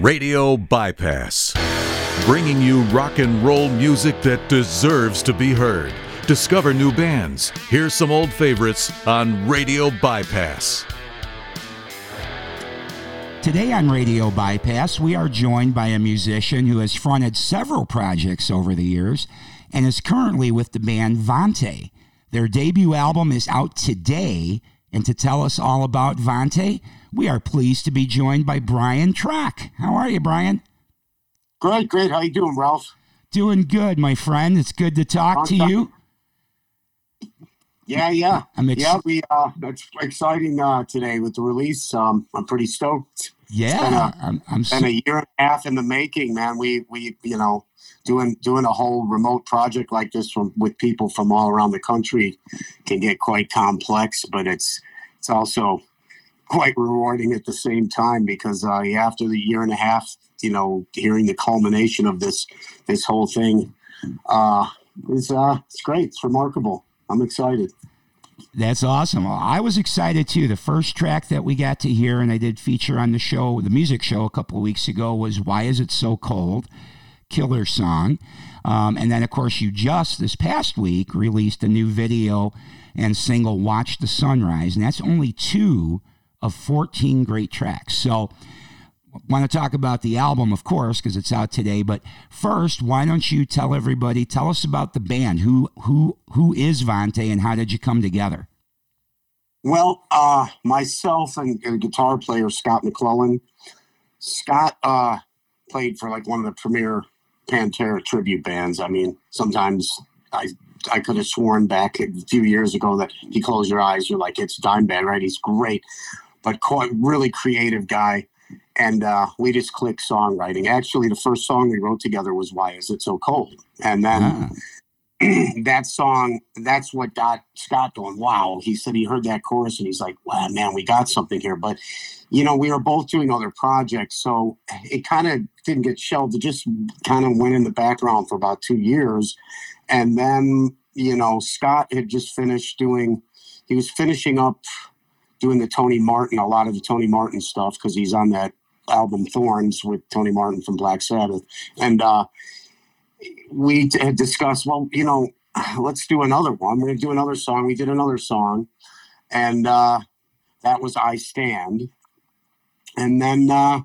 Radio Bypass, bringing you rock and roll music that deserves to be heard. Discover new bands. Hear some old favorites on Radio Bypass. Today on Radio Bypass, we are joined by a musician who has fronted several projects over the years and is currently with the band Vante. Their debut album is out today, and to tell us all about Vante, we are pleased to be joined by Brian Troch. How are you, Brian? Great, great. How you doing, Ralph? Doing good, my friend. It's good to talk Long to time. you. Yeah, yeah, I'm ex- yeah. We uh, it's exciting uh, today with the release. Um, I'm pretty stoked. Yeah, been a- I'm, I'm so, Been a year and a half in the making, man. We we you know doing doing a whole remote project like this from with people from all around the country can get quite complex, but it's it's also quite rewarding at the same time because uh, after the year and a half, you know, hearing the culmination of this this whole thing, uh, is uh, it's great. It's remarkable. I'm excited. That's awesome. Well, I was excited too. The first track that we got to hear, and I did feature on the show, the music show a couple of weeks ago, was Why Is It So Cold? Killer song. Um, and then, of course, you just this past week released a new video and single, Watch the Sunrise. And that's only two of 14 great tracks. So, want to talk about the album, of course, because it's out today. But first, why don't you tell everybody? Tell us about the band. Who who who is Vante, and how did you come together? Well, uh, myself and a guitar player, Scott McClellan. Scott uh, played for like one of the premier Pantera tribute bands. I mean, sometimes I I could have sworn back a few years ago that if you close your eyes, you're like, it's Dimebag, right? He's great, but quite really creative guy. And uh, we just clicked songwriting. Actually, the first song we wrote together was "Why Is It So Cold," and then Ah, that song, that's what got Scott going, wow. He said he heard that chorus and he's like, wow, man, we got something here. But, you know, we were both doing other projects. So it kind of didn't get shelved. It just kind of went in the background for about two years. And then, you know, Scott had just finished doing, he was finishing up doing the Tony Martin, a lot of the Tony Martin stuff, because he's on that album Thorns with Tony Martin from Black Sabbath. And, uh, we had discussed, well, you know, let's do another one. We're to do another song. We did another song, and uh, that was I Stand. And then uh,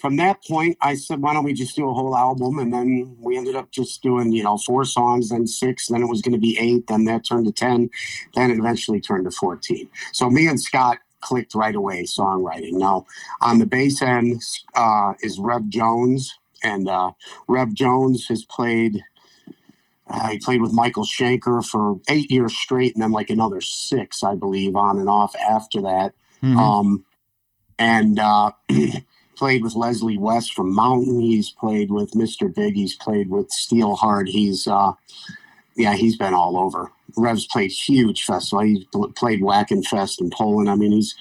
from that point, I said, why don't we just do a whole album? And then we ended up just doing, you know, four songs, then six, then it was going to be eight, then that turned to 10, then it eventually turned to 14. So me and Scott clicked right away songwriting. Now, on the bass end uh, is Rev Jones, and uh, Rev Jones has played. Uh, he played with Michael Schenker for eight years straight, and then like another six, I believe, on and off after that. mhm. Um, and uh, played with Leslie West from Mountain. He's played with Mr. Big. He's played with Steelheart. He's uh, yeah, he's been all over. Rev's played huge festival. He pl- played Wacken Fest in Poland. I mean, he's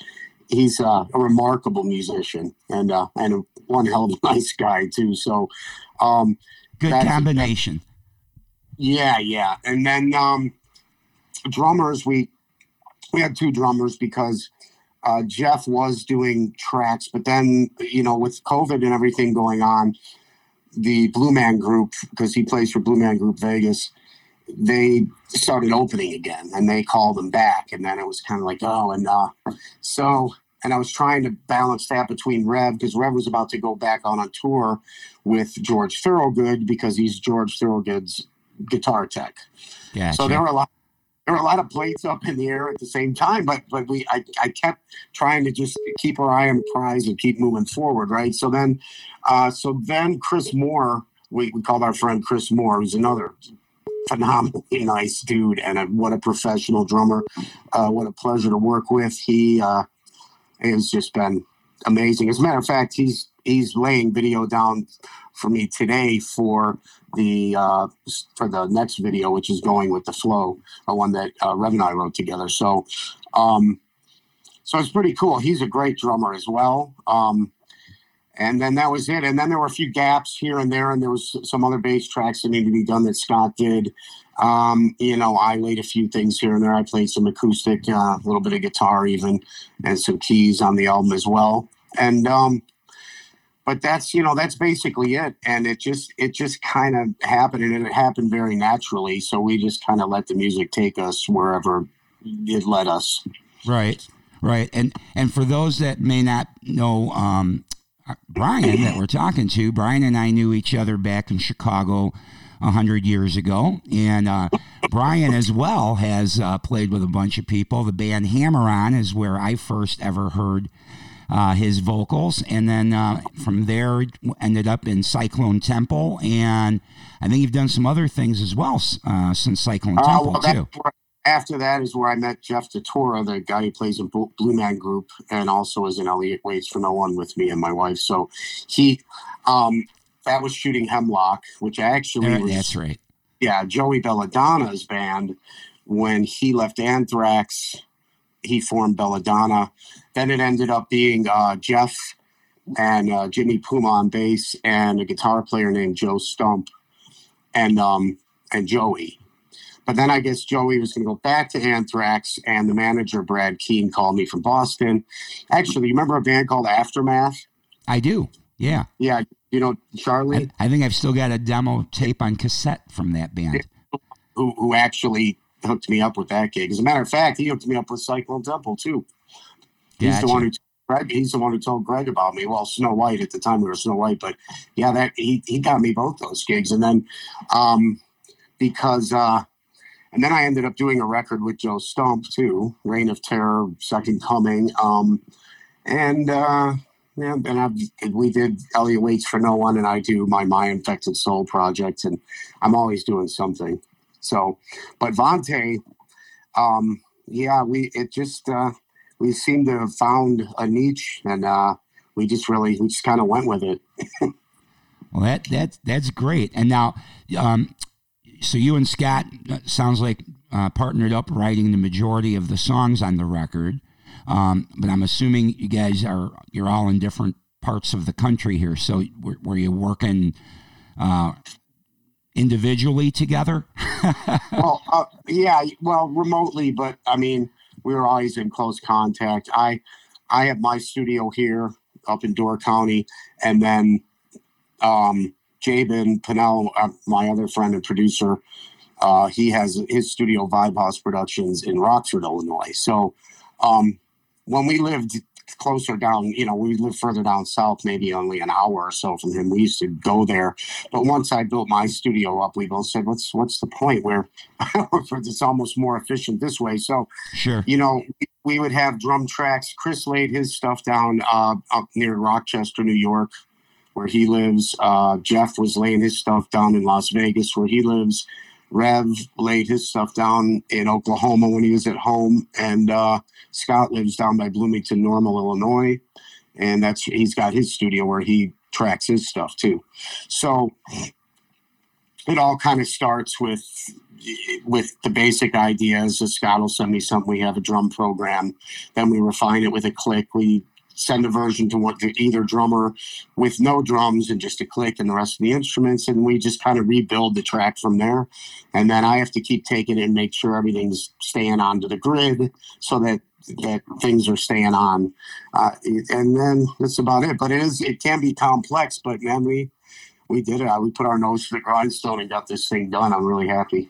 he's uh, a remarkable musician and uh, and a, one hell of a nice guy too. So. Um, Good combination. yeah, yeah. And then um drummers, we we had two drummers because uh Jeff was doing tracks, but then you know, with COVID and everything going on, the Blue Man group, because he plays for Blue Man Group Vegas, they started opening again and they called him back. And then it was kind of like, oh, and uh so and I was trying to balance that between Rev because Rev was about to go back on a tour with George Thorogood because he's George Thorogood's guitar tech. Gotcha. So there were a lot there were a lot of plates up in the air at the same time, but but we I, I kept trying to just keep our eye on the prize and keep moving forward, right? So then uh so then Chris Moore, we, we called our friend Chris Moore, who's another phenomenally nice dude and a, what a professional drummer. Uh, what a pleasure to work with. He uh, has just been amazing. As a matter of fact, he's he's laying video down for me today for the uh, for the next video, which is going with the flow, the one that uh, Rev and I wrote together. So, um, so it's pretty cool. He's a great drummer as well. Um, and then that was it. And then there were a few gaps here and there, and there was some other bass tracks that needed to be done that Scott did. Um, you know, I laid a few things here and there. I played some acoustic, uh, a little bit of guitar, even, and some keys on the album as well. And um, but that's you know that's basically it and it just it just kind of happened and it happened very naturally so we just kind of let the music take us wherever it led us right right and and for those that may not know um brian that we're talking to brian and i knew each other back in chicago a hundred years ago, and uh, Brian as well has uh, played with a bunch of people. The band Hammer On is where I first ever heard uh, his vocals, and then uh, from there ended up in Cyclone Temple, and I think you've done some other things as well uh, since Cyclone uh, Temple well, too. After that is where I met Jeff DeTora, the guy who plays in Blue Man Group, and also is in Elliott Waits for No One with me and my wife. So he, um, that was shooting Hemlock, which actually was, that's right. Yeah, Joey Belladonna's band when he left Anthrax he formed Belladonna. Then it ended up being uh, Jeff and uh, Jimmy Puma on bass and a guitar player named Joe Stump and um, and Joey. But then I guess Joey was going to go back to Anthrax, and the manager Brad Keen called me from Boston. Actually, you remember a band called Aftermath? I do. Yeah. Yeah. You know Charlie. I, I think I've still got a demo tape on cassette from that band. Who who actually hooked me up with that gig. As a matter of fact, he hooked me up with Cyclone Temple too. He's gotcha. the one who Greg. He's the one who told Greg about me. Well, Snow White at the time we were Snow White, but yeah, that he he got me both those gigs, and then um, because uh, and then I ended up doing a record with Joe Stump too, Reign of Terror, Second Coming, um, and. Uh, yeah, and I've, we did Elliott Waits for No One, and I do my My Infected Soul project, and I'm always doing something. So, but Vante, um, yeah, we it just uh, we seem to have found a niche, and uh, we just really we just kind of went with it. well, that that that's great. And now, um, so you and Scott uh, sounds like uh, partnered up writing the majority of the songs on the record. Um, but I'm assuming you guys are you're all in different parts of the country here. So were, were you working uh, individually together? well, uh, yeah, well, remotely, but I mean, we were always in close contact. I, I have my studio here up in Door County, and then um, Jabin Pinnell, uh, my other friend and producer, uh, he has his studio Vibe House Productions in Rockford, Illinois. So um, when we lived closer down, you know, we lived further down south, maybe only an hour or so from him. We used to go there. But once I built my studio up, we both said, what's what's the point where it's almost more efficient this way? So, sure. you know, we would have drum tracks. Chris laid his stuff down uh, up near Rochester, New York, where he lives. Uh, Jeff was laying his stuff down in Las Vegas, where he lives. Rev laid his stuff down in Oklahoma when he was at home, and uh, Scott lives down by Bloomington, Normal, Illinois, and that's he's got his studio where he tracks his stuff too. So it all kind of starts with with the basic ideas. Scott will send me something. We have a drum program, then we refine it with a click. We send a version to to either drummer with no drums and just a click and the rest of the instruments and we just kind of rebuild the track from there. And then i have to keep taking it and make sure everything's staying onto the grid so that that things are staying on. Uh, and then that's about it. But it is it can be complex but man we we did it. We put our nose to the grindstone and got this thing done. I'm really happy.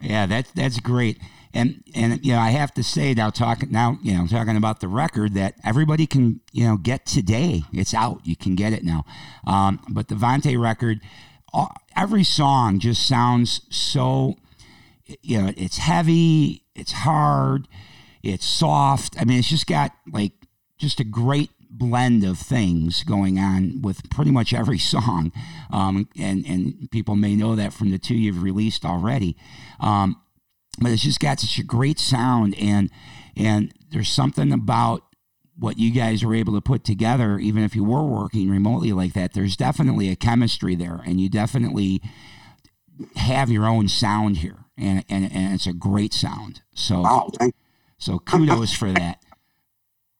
Yeah that's that's great and and you know I have to say now talking now you know talking about the record that everybody can you know get today. It's out. You can get it now. Um, but the Vante record every song just sounds so you know it's heavy it's hard it's soft. I mean it's just got like just a great blend of things going on with pretty much every song. Um, and and people may know that from the two you've released already. Um, but it's just got such a great sound and and there's something about what you guys were able to put together even if you were working remotely like that there's definitely a chemistry there and you definitely have your own sound here and and, and it's a great sound. So wow, so kudos for that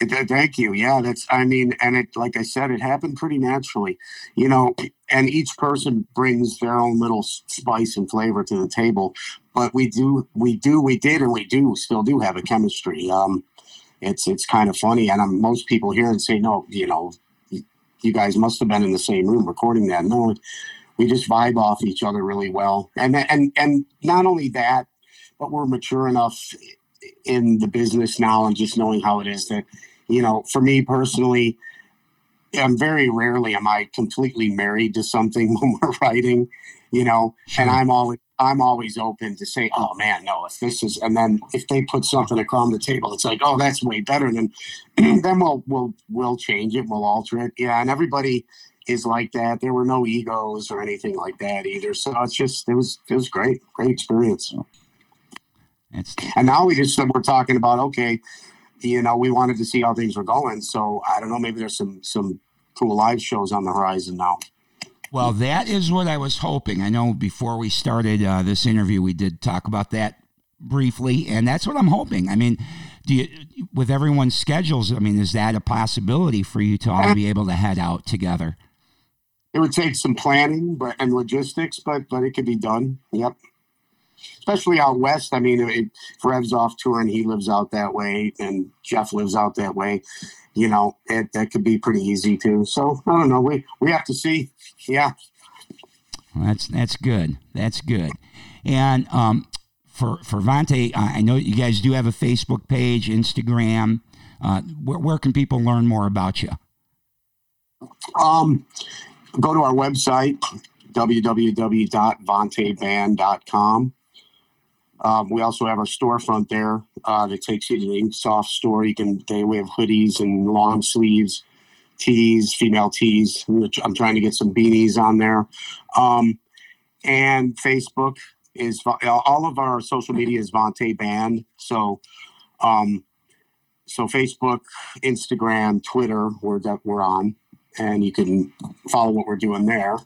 Thank you. Yeah, that's, I mean, and it, like I said, it happened pretty naturally, you know, and each person brings their own little spice and flavor to the table. But we do, we do, we did, and we do still do have a chemistry. Um, it's, it's kind of funny. And I'm, most people hear and say, no, you know, you guys must have been in the same room recording that. No, we just vibe off each other really well. And and and not only that, but we're mature enough in the business now and just knowing how it is that, you know, for me personally, I'm very rarely am I completely married to something when we're writing, you know, and I'm always I'm always open to say, oh man, no, if this is, and then if they put something across the table, it's like, oh, that's way better. Than then we'll we'll we'll change it, we'll alter it, yeah. And everybody is like that. There were no egos or anything like that either. So it's just it was it was great, great experience. It's, and now we just we're talking about okay, you know, we wanted to see how things were going. So I don't know, maybe there's some some cool live shows on the horizon now. Well, that is what I was hoping. I know before we started uh, this interview, we did talk about that briefly, and that's what I'm hoping. I mean, do you, with everyone's schedules, I mean, is that a possibility for you to all be able to head out together? It would take some planning, but and logistics, but but it could be done. Yep. Especially out west. I mean, it, Rev's off tour and he lives out that way, and Jeff lives out that way you know, it, that could be pretty easy too. So I don't know. We we have to see. Yeah. Well, that's that's good. That's good. And um, for for Vante, I know you guys do have a Facebook page, Instagram. Uh, where, where can people learn more about you? Um, go to our website www.vanteband.com. Um, we also have our storefront there uh, that takes you to the Inksoft store. You can they we have hoodies and long sleeves, tees, female tees. I'm trying to get some beanies on there, um, and Facebook is all of our social media is Vante Band. So, um, so Facebook, Instagram, Twitter, we're that we're on, and you can follow what we're doing there.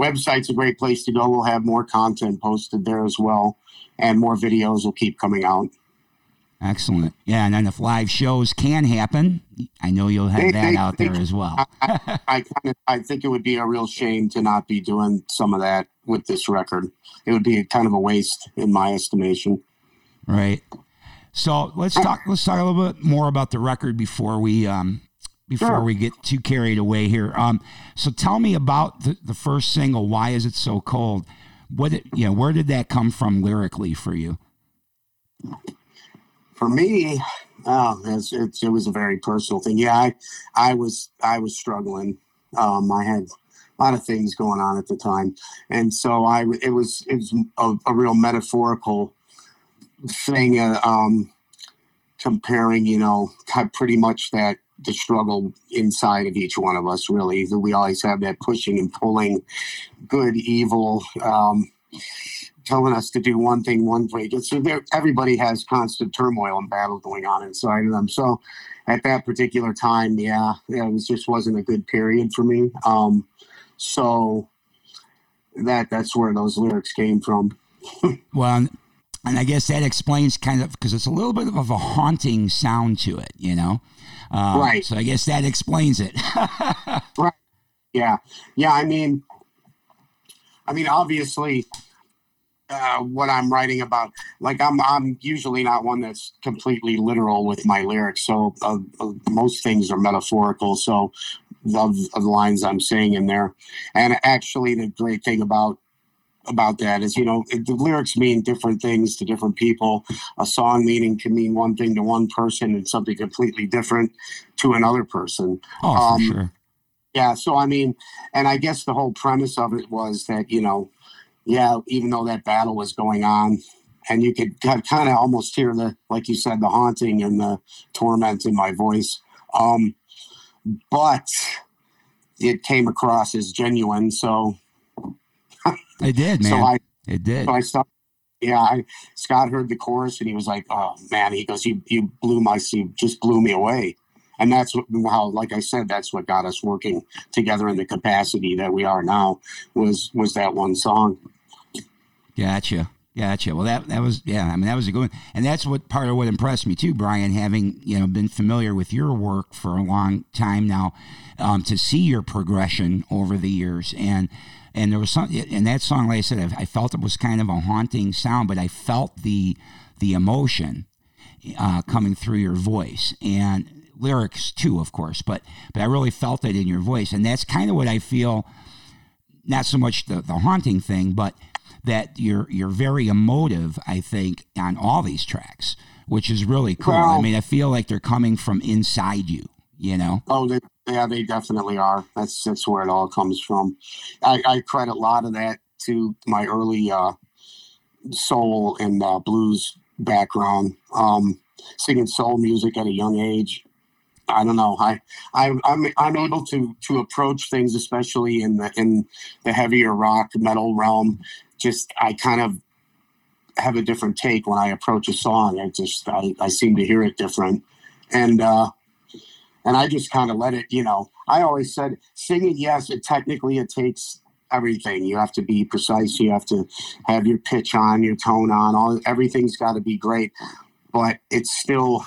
Website's a great place to go. We'll have more content posted there as well and more videos will keep coming out. Excellent. Yeah, and then if live shows can happen, I know you'll have they, that they, out they, there as well. I, I, I, I, think it would be a real shame to not be doing some of that with this record. It would be kind of a waste, in my estimation. Right. So let's talk. Let's talk a little bit more about the record before we um, before sure. we get too carried away here. Um, so tell me about the, the first single. Why is it so cold? What it, you know, where did that come from lyrically for you? For me, oh, it's, it's, it was a very personal thing. Yeah, I, I was I was struggling. Um, I had a lot of things going on at the time, and so I it was it was a, a real metaphorical thing. Uh, um, comparing, you know, pretty much that the struggle inside of each one of us really. That we always have that pushing and pulling good evil um, telling us to do one thing one way so everybody has constant turmoil and battle going on inside of them. So at that particular time yeah, yeah it was just wasn't a good period for me. Um, so that that's where those lyrics came from. Well and I guess that explains kind of because it's a little bit of a haunting sound to it, you know. Um, right. So I guess that explains it. right. Yeah. Yeah. I mean, I mean, obviously, uh, what I'm writing about, like I'm, I'm usually not one that's completely literal with my lyrics. So uh, uh, most things are metaphorical. So of, of the lines I'm saying in there, and actually, the great thing about about that is you know the lyrics mean different things to different people a song meaning can mean one thing to one person and something completely different to another person oh, um, sure. yeah so i mean and i guess the whole premise of it was that you know yeah even though that battle was going on and you could kind of almost hear the like you said the haunting and the torment in my voice um but it came across as genuine so it did, man. So I, it did. So I started, yeah, I, Scott heard the chorus and he was like, "Oh man," he goes, "You you blew my, you just blew me away." And that's what, how, like I said, that's what got us working together in the capacity that we are now. Was was that one song? Gotcha. Gotcha. Well, that that was yeah. I mean, that was a good one, and that's what part of what impressed me too, Brian. Having you know been familiar with your work for a long time now, um, to see your progression over the years, and and there was some in that song. Like I said, I, I felt it was kind of a haunting sound, but I felt the the emotion uh, coming through your voice, and lyrics too, of course, but but I really felt it in your voice, and that's kind of what I feel. Not so much the, the haunting thing, but that you're you're very emotive. I think on all these tracks, which is really cool. Well, I mean, I feel like they're coming from inside you. You know? Oh, they, yeah, they definitely are. That's that's where it all comes from. I, I credit a lot of that to my early uh, soul and uh, blues background. Um, singing soul music at a young age. I don't know. I, I I'm I'm able to to approach things, especially in the in the heavier rock metal realm. Just I kind of have a different take when I approach a song. I just I, I seem to hear it different, and uh, and I just kind of let it. You know, I always said singing. Yes, it technically it takes everything. You have to be precise. You have to have your pitch on, your tone on. All everything's got to be great but it's still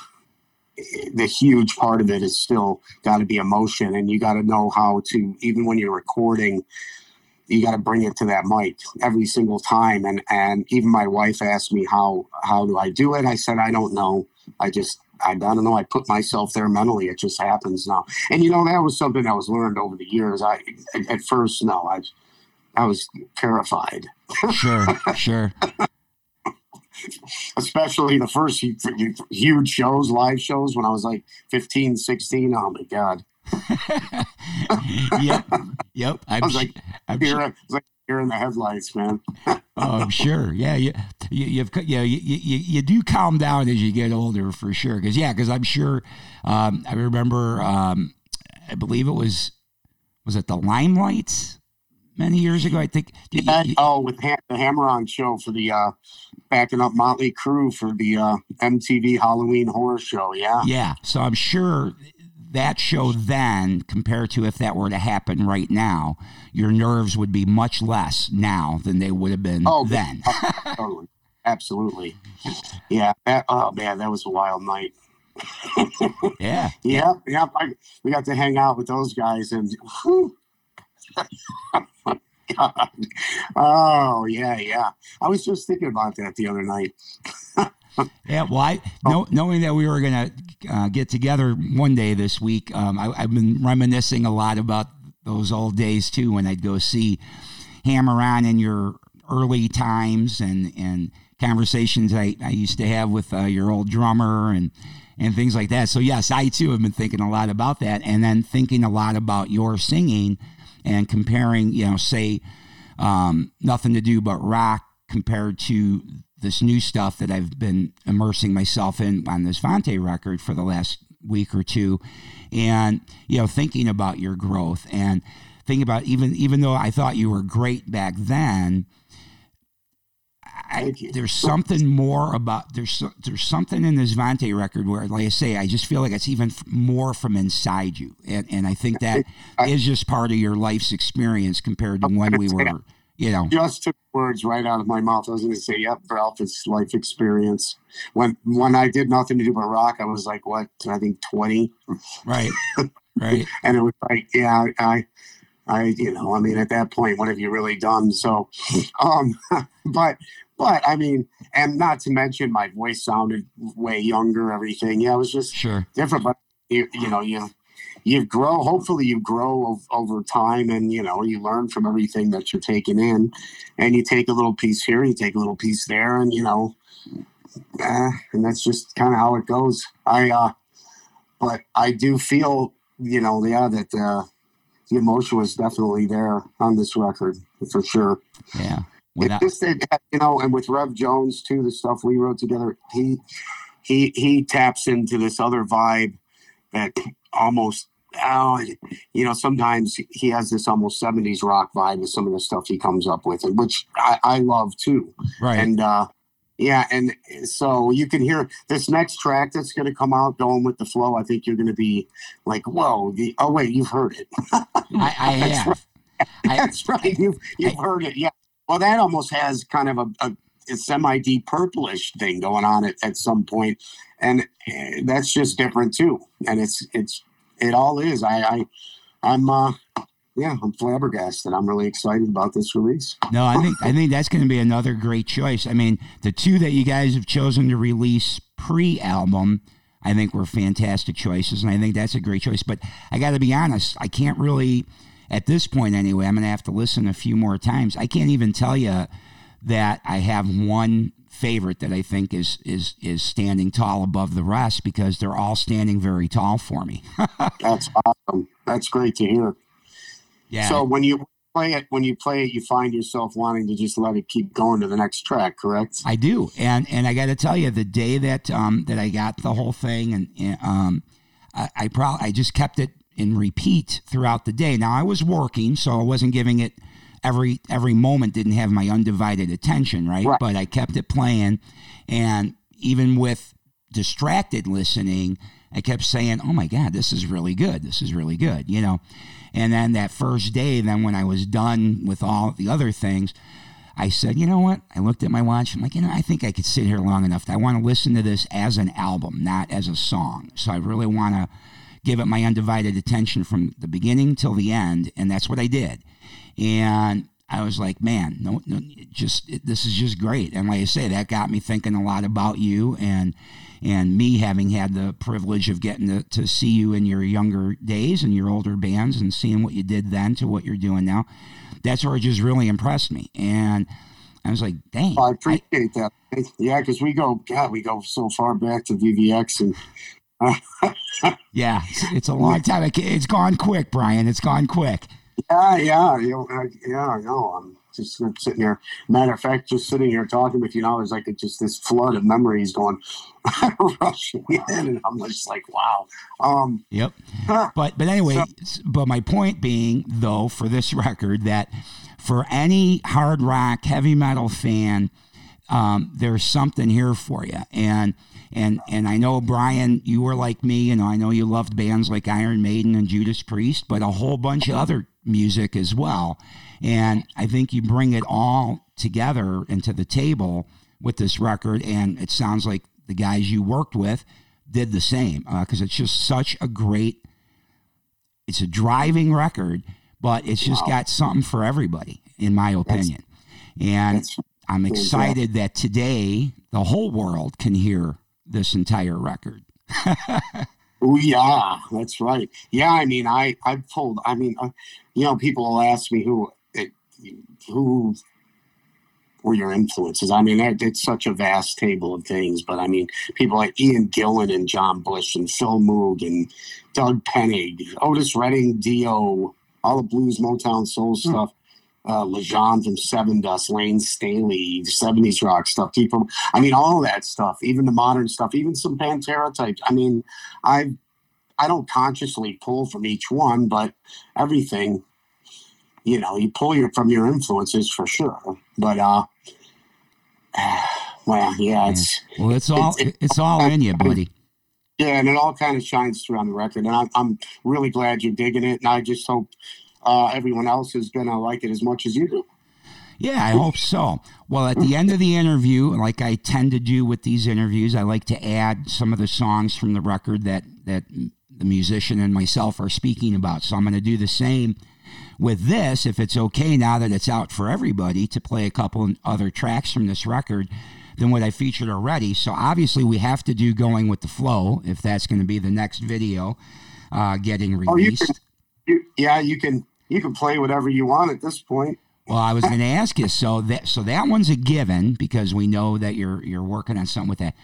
the huge part of it is still got to be emotion and you got to know how to even when you're recording you got to bring it to that mic every single time and and even my wife asked me how how do i do it i said i don't know i just I, I don't know. I put myself there mentally. It just happens now. And you know that was something that was learned over the years. I at first no, I I was terrified. Sure, sure especially the first huge shows, live shows when I was like 15, 16. Oh my God. yep. Yep. I'm, I was like, I'm here, sure. I was like here in the headlights, man. oh, I'm sure. Yeah, yeah. You, you, have yeah, you, you, you do calm down as you get older for sure. Cause yeah, cause I'm sure, um, I remember, um, I believe it was, was it the Limelight many years ago. I think. Yeah, you, oh, with ha- the Hammer On show for the uh, backing up Motley Crue for the uh, MTV Halloween Horror Show. Yeah. Yeah. So I'm sure that show then, compared to if that were to happen right now, your nerves would be much less now than they would have been oh, then. totally. Absolutely. Yeah. That, oh man, that was a wild night. yeah. Yeah. Yeah. I, we got to hang out with those guys and. Whew, God. Oh, yeah, yeah. I was just thinking about that the other night. yeah, well, I, know, knowing that we were going to uh, get together one day this week, um, I, have been reminiscing a lot about those old days too when I'd go see Hammer On in your early times and, and conversations I, I used to have with uh, your old drummer and and things like that. So yes, I too have been thinking a lot about that, and then thinking a lot about your singing and comparing, you know, say, um, nothing to do but rock compared to this new stuff that I've been immersing myself in on this Vante record for the last week or two, and you know, thinking about your growth and thinking about even even though I thought you were great back then, I, there's something more about there's there's something in this Vante record where, like I say, I just feel like it's even more from inside you, and and I think that I, is just part of your life's experience compared to when we were, you know. Just took words right out of my mouth. I was going to say, "Yep, Ralph, it's life experience." When when I did nothing to do but rock, I was like, what? I think twenty. Right. Right. and it was like, yeah, I. I, you know, I mean, at that point, what have you really done? So, um, but but I mean, and not to mention my voice sounded way younger, everything. Yeah, it was just sure different. But you, you know, you you grow. Hopefully, you grow over time, and you know, you learn from everything that you're taking in, and you take a little piece here, you take a little piece there, and you know, eh, and that's just kind of how it goes. I, uh, but I do feel, you know, yeah, that uh, the emotion was definitely there on this record for sure. Yeah. Without- just that, you know, and with Rev Jones too, the stuff we wrote together, he he he taps into this other vibe that almost oh, you know, sometimes he has this almost 70s rock vibe with some of the stuff he comes up with, which I, I love too. Right. And uh yeah, and so you can hear this next track that's going to come out going with the flow. I think you're going to be like, "Whoa!" The, oh wait, you've heard it. I, I have. Right. That's right. You've you've I, heard it. Yeah. Well, that almost has kind of a, a, a semi deep purplish thing going on at, at some point, and eh, that's just different too. And it's it's it all is. I, I I'm uh yeah, I'm flabbergasted. I'm really excited about this release. No, I think I think that's going to be another great choice. I mean, the two that you guys have chosen to release pre-album, I think were fantastic choices, and I think that's a great choice. But I got to be honest, I can't really, at this point anyway, I'm going to have to listen a few more times. I can't even tell you that I have one favorite that I think is is is standing tall above the rest because they're all standing very tall for me. That's awesome. That's great to hear. yeah. So when you play it, when you play it, you find yourself wanting to just let it keep going to the next track, correct? I do, and and I got to tell you, the day that um that I got the whole thing, and, and um, I, I probably I just kept it in repeat throughout the day. Now I was working, so I wasn't giving it every every moment. Didn't have my undivided attention, right? Right. But I kept it playing, and even with distracted listening, I kept saying, "Oh my God, this is really good. This is really good," you know. And then that first day, then when I was done with all the other things, I said, you know what? I looked at my watch. I'm like, you know, I think I could sit here long enough. I want to listen to this as an album, not as a song. So I really want to give it my undivided attention from the beginning till the end, and that's what I did. And I was like, man, no, no just it, this is just great. And like I say, that got me thinking a lot about you and and me having had the privilege of getting to, to see you in your younger days and your older bands and seeing what you did then to what you're doing now. That's where it just really impressed me. And I was like, dang. I appreciate that. Yeah, because we go, God, we go so far back to VVX and yeah, it's, it's a long time. It- It's gone quick, Brian. It's gone quick. Yeah, yeah, you know, I, yeah, I know. I'm just sitting here. Matter of fact, just sitting here talking with you now, there's like a, just this flood of memories going rushing in, and I'm just like, wow. Um, Yep. But but anyway, s- but my point being though for this record that for any hard rock heavy metal fan, um, there's something here for you. And and and I know Brian, you were like me. You know, I know you loved bands like Iron Maiden and Judas Priest, but a whole bunch of other music as well. And I think you bring it all together into the table with this record, and it sounds like the guys you worked with did the same uh, because it's just such a great. It's a driving record, but it's just got something for everybody, in my opinion. And That's I'm excited that today the whole world can hear this entire record. Oh yeah, that's right. Yeah, I mean, I I've told. I mean, uh, you know, people will ask me who it, who were your influences. I mean, that, it's such a vast table of things. But I mean, people like Ian Gillan and John Bush and Phil Mogg and Doug Pinnick, Otis Redding, Dio, all the blues, Motown, soul stuff. Uh, Lajon from Seven Dust, Layne Staley, 70s rock stuff, people. I mean, all that stuff, even the modern stuff, even some Pantera types. I mean, I I don't consciously pull from each one, but everything, you know, you pull your from your influences for sure. But uh, well, yeah, it's Well, it's all It- it- it's all in you, buddy. yeah, and it all kind of shines through on the record, and I'm I'm really glad you're digging it, and I just hope uh, everyone else is gonna like it as much as you do. Yeah, I hope so. Well, at the end of the interview, like I tend to do with these interviews, I like to add some of the songs from the record that that the musician and myself are speaking about. So I'm going to do the same with this, if it's okay now that it's out for everybody, to play a couple other tracks from this record than what I featured already. So obviously, we have to do "Going with the Flow" if that's going to be the next video uh, getting Oh, you released. can, you, yeah, you can you can play whatever you want at this point. Well, I was going to ask you. So that so that one's a given because we know that you're you're working on something with that.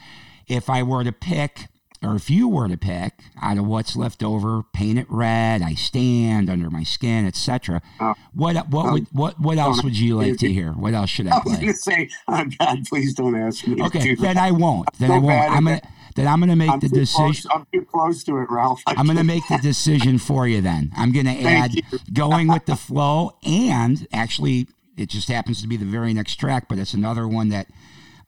If I were to pick, or if you were to pick out of what's left over, paint it red, I stand under my skin, etc. Oh. Uh, what what um, would what what else would you like to hear? What else should I I was gonna say, oh God, please don't ask me. to Okay, then that. I won't. Then So I won't. I'm gonna then I'm gonna make I'm the too close. decision. I'm too close to it, Ralph. I I'm going to make the decision for you then. I'm going to add going with the flow and actually it just happens to be the very next track, but it's another one that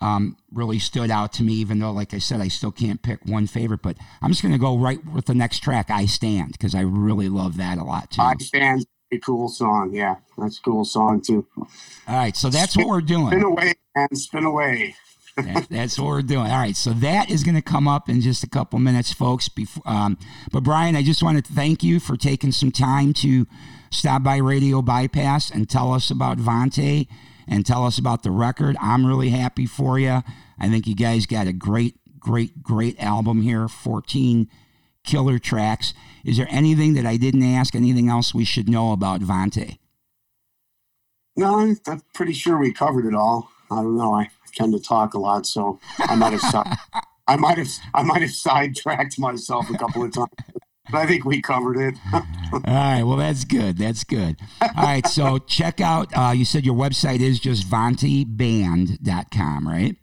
um, really stood out to me, even though, like I said, I still can't pick one favorite, but I'm just going to go right with the next track, I Stand, because I really love that a lot too. I stand. A cool song, yeah, that's a cool song too. All right, so that's what we're doing. Spin away and spin away. That- that's what we're doing. All right, so that is going to come up in just a couple minutes, folks. Before, um, but Brian, I just want to thank you for taking some time to stop by Radio Bypass and tell us about Vante and tell us about the record. I'm really happy for you. I think you guys got a great, great, great album here. 14 killer tracks. Is there anything that I didn't ask? Anything else we should know about Vante? No, I'm pretty sure we covered it all. I don't know. I tend to talk a lot, so I might have I might have I might have sidetracked myself a couple of times. But I think we covered it. All right. Well, that's good. That's good. All right. So check out, uh, you said your website is just vanteband.com, right?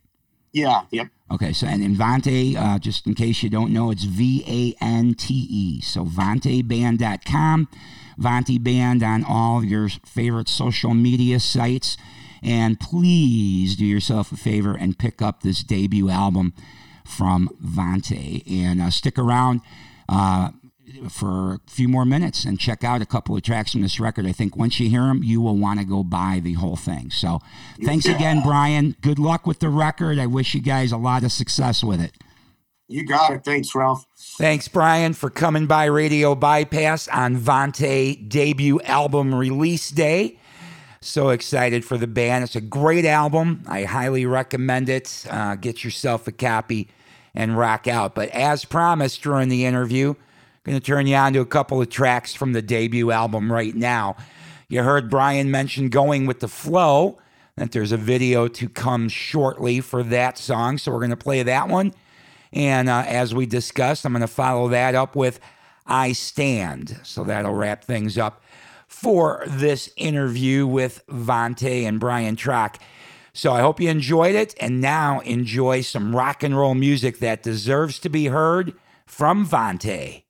Yeah. Yep. Okay. So, and in Vante, uh, just in case you don't know, it's V A N T E. So vanteband.com, Vante Band on all your favorite social media sites. And please do yourself a favor and pick up this debut album from Vante and uh, stick around. Uh, for a few more minutes and check out a couple of tracks from this record. I think once you hear them, you will want to go buy the whole thing. So thanks again, Brian. Good luck with the record. I wish you guys a lot of success with it. You got it. Thanks, Ralph. Thanks, Brian, for coming by Radio Bypass on Vante debut album release day. So excited for the band. It's a great album. I highly recommend it. Uh, get yourself a copy and rock out. But as promised during the interview, I'm Going to turn you on to a couple of tracks from the debut album right now. You heard Brian mention Going with the Flow, that there's a video to come shortly for that song. So we're going to play that one. And uh, as we discussed, I'm going to follow that up with I Stand. So that'll wrap things up for this interview with Vante and Brian Troch. So I hope you enjoyed it. And now enjoy some rock and roll music that deserves to be heard from Vante.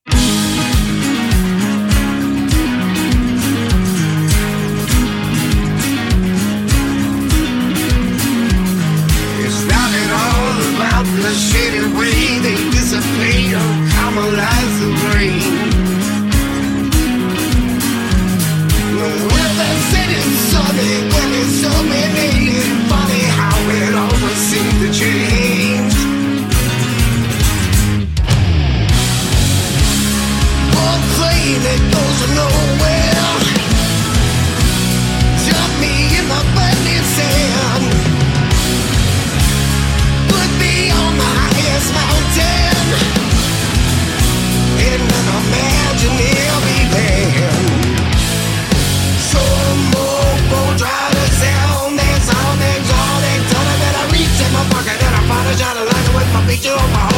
My my heart.